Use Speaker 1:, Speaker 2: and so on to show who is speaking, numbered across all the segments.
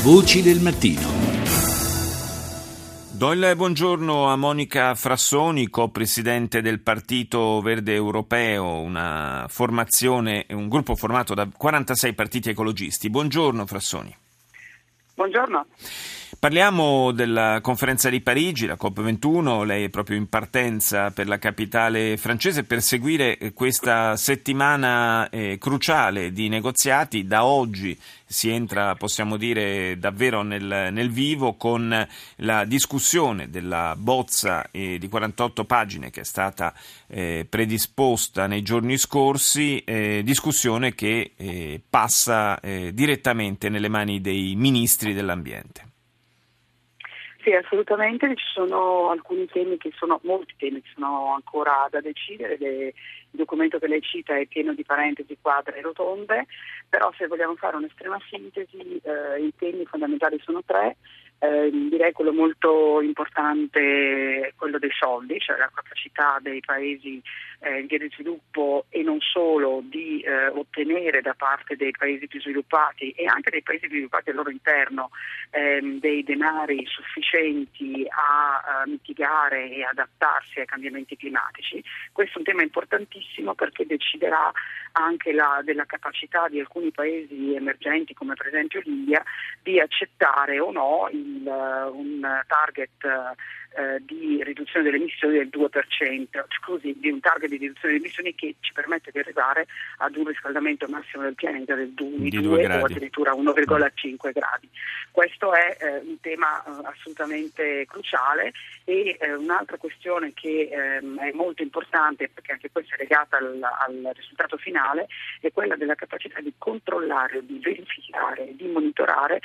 Speaker 1: Voci del mattino.
Speaker 2: Do il buongiorno a Monica Frassoni, co-presidente del Partito Verde Europeo, una formazione, un gruppo formato da 46 partiti ecologisti. Buongiorno Frassoni.
Speaker 3: Buongiorno.
Speaker 2: Parliamo della conferenza di Parigi, la COP21, lei è proprio in partenza per la capitale francese per seguire questa settimana eh, cruciale di negoziati. Da oggi si entra, possiamo dire, davvero nel, nel vivo con la discussione della bozza eh, di 48 pagine che è stata eh, predisposta nei giorni scorsi, eh, discussione che eh, passa eh, direttamente nelle mani dei ministri dell'ambiente.
Speaker 3: Sì, assolutamente, ci sono alcuni temi che sono, molti temi che sono ancora da decidere, il documento che lei cita è pieno di parentesi, quadre e rotonde, però se vogliamo fare un'estrema sintesi eh, i temi fondamentali sono tre, eh, direi quello molto importante è quello dei soldi, cioè la capacità dei paesi eh, in via di sviluppo e non solo di eh, ottenere da parte dei paesi più sviluppati e anche dei paesi sviluppati al loro interno ehm, dei denari sufficienti a, a mitigare e adattarsi ai cambiamenti climatici. Questo è un tema importantissimo perché deciderà anche la, della capacità di alcuni paesi emergenti come per esempio l'India di accettare o no il, un target eh, di riduzione delle emissioni del 2%, scusi, di un target di riduzione delle emissioni che ci permette di arrivare ad un riscaldamento massimo del pianeta del 2, 2 o addirittura 1,5 gradi. Questo è eh, un tema eh, assolutamente cruciale e eh, un'altra questione che ehm, è molto importante, perché anche questa è legata al, al risultato finale, è quella della capacità di controllare, di verificare, di monitorare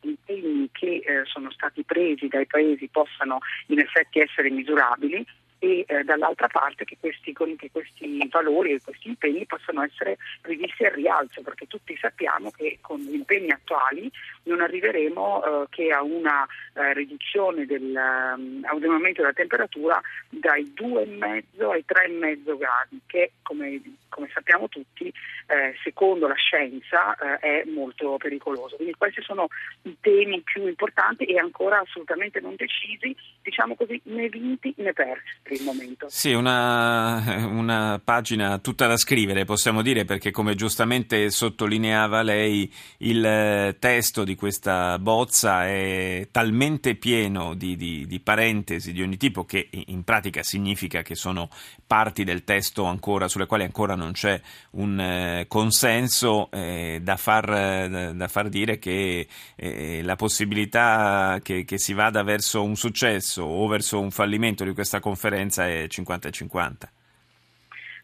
Speaker 3: gli impegni che eh, sono stati presi dai paesi possano in effetti essere misurabili e eh, dall'altra parte che questi, che questi valori e questi impegni possano essere rivisti al rialzo, perché tutti sappiamo che con gli impegni attuali non arriveremo eh, che a una eh, riduzione del, um, a un aumento della temperatura dai 2,5 ai 3,5 gradi, che come, come sappiamo tutti, eh, secondo la scienza, eh, è molto pericoloso. Quindi questi sono i temi più importanti e ancora assolutamente non decisi, diciamo così, né vinti né persi per il momento.
Speaker 2: Sì, una, una pagina tutta da scrivere, possiamo dire, perché come giustamente sottolineava lei, il testo di questa bozza è talmente pieno di, di, di parentesi di ogni tipo che in pratica significa che sono parti del testo ancora, sulle quali ancora non c'è un eh, consenso eh, da, far, da, far, dire che eh, la possibilità che, che si vada verso un successo o verso un fallimento di questa conferenza è 50-50.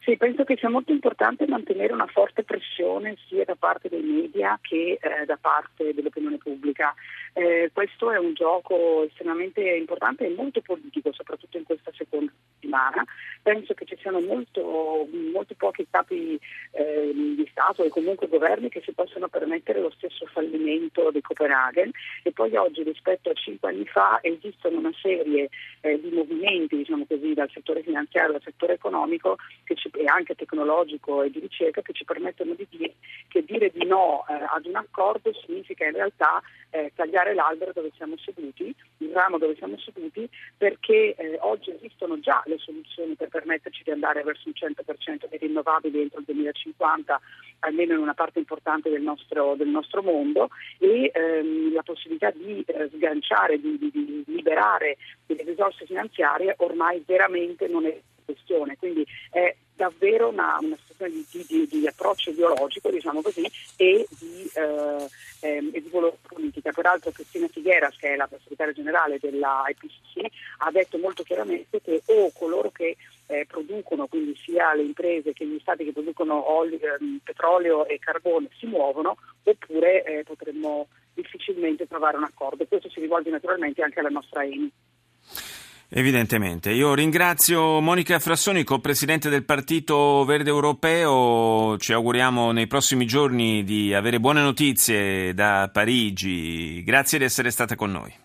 Speaker 3: Sì, penso che sia molto importante mantenere una forte pressione sia da parte dei media che eh, da parte dell'opinione pubblica. Eh, questo è un gioco estremamente importante e molto politico, soprattutto in questa seconda settimana. Penso che ci siano molto, molti pochi capi eh, di Stato e comunque governi che si possono permettere lo stesso fallimento di Copenaghen e poi oggi rispetto a cinque anni fa esistono una serie eh, di movimenti diciamo così, dal settore finanziario al settore economico ci, e anche tecnologico e di ricerca che ci permettono di dire che dire di no eh, ad un accordo significa in realtà eh, tagliare l'albero dove siamo seduti, il ramo dove siamo seduti, perché eh, oggi esistono già le soluzioni per permetterci di andare verso un 100% di rinnovabili entro il 2050, almeno in una parte importante del nostro, del nostro mondo, e ehm, la possibilità di eh, sganciare, di, di, di liberare delle risorse finanziarie ormai veramente non è questione. Quindi è davvero una, una situazione di, di, di, approccio ideologico, diciamo così, e di, eh, eh, di politica. Peraltro Cristina Figueras, che è la segretaria generale della IPCC, ha detto molto chiaramente che o coloro che eh, producono, quindi sia le imprese che gli stati che producono olio, ehm, petrolio e carbone si muovono, oppure eh, potremmo difficilmente trovare un accordo. Questo si rivolge naturalmente anche alla nostra ENI.
Speaker 2: Evidentemente. Io ringrazio Monica Frassoni, co-presidente del Partito Verde Europeo. Ci auguriamo nei prossimi giorni di avere buone notizie da Parigi. Grazie di essere stata con noi.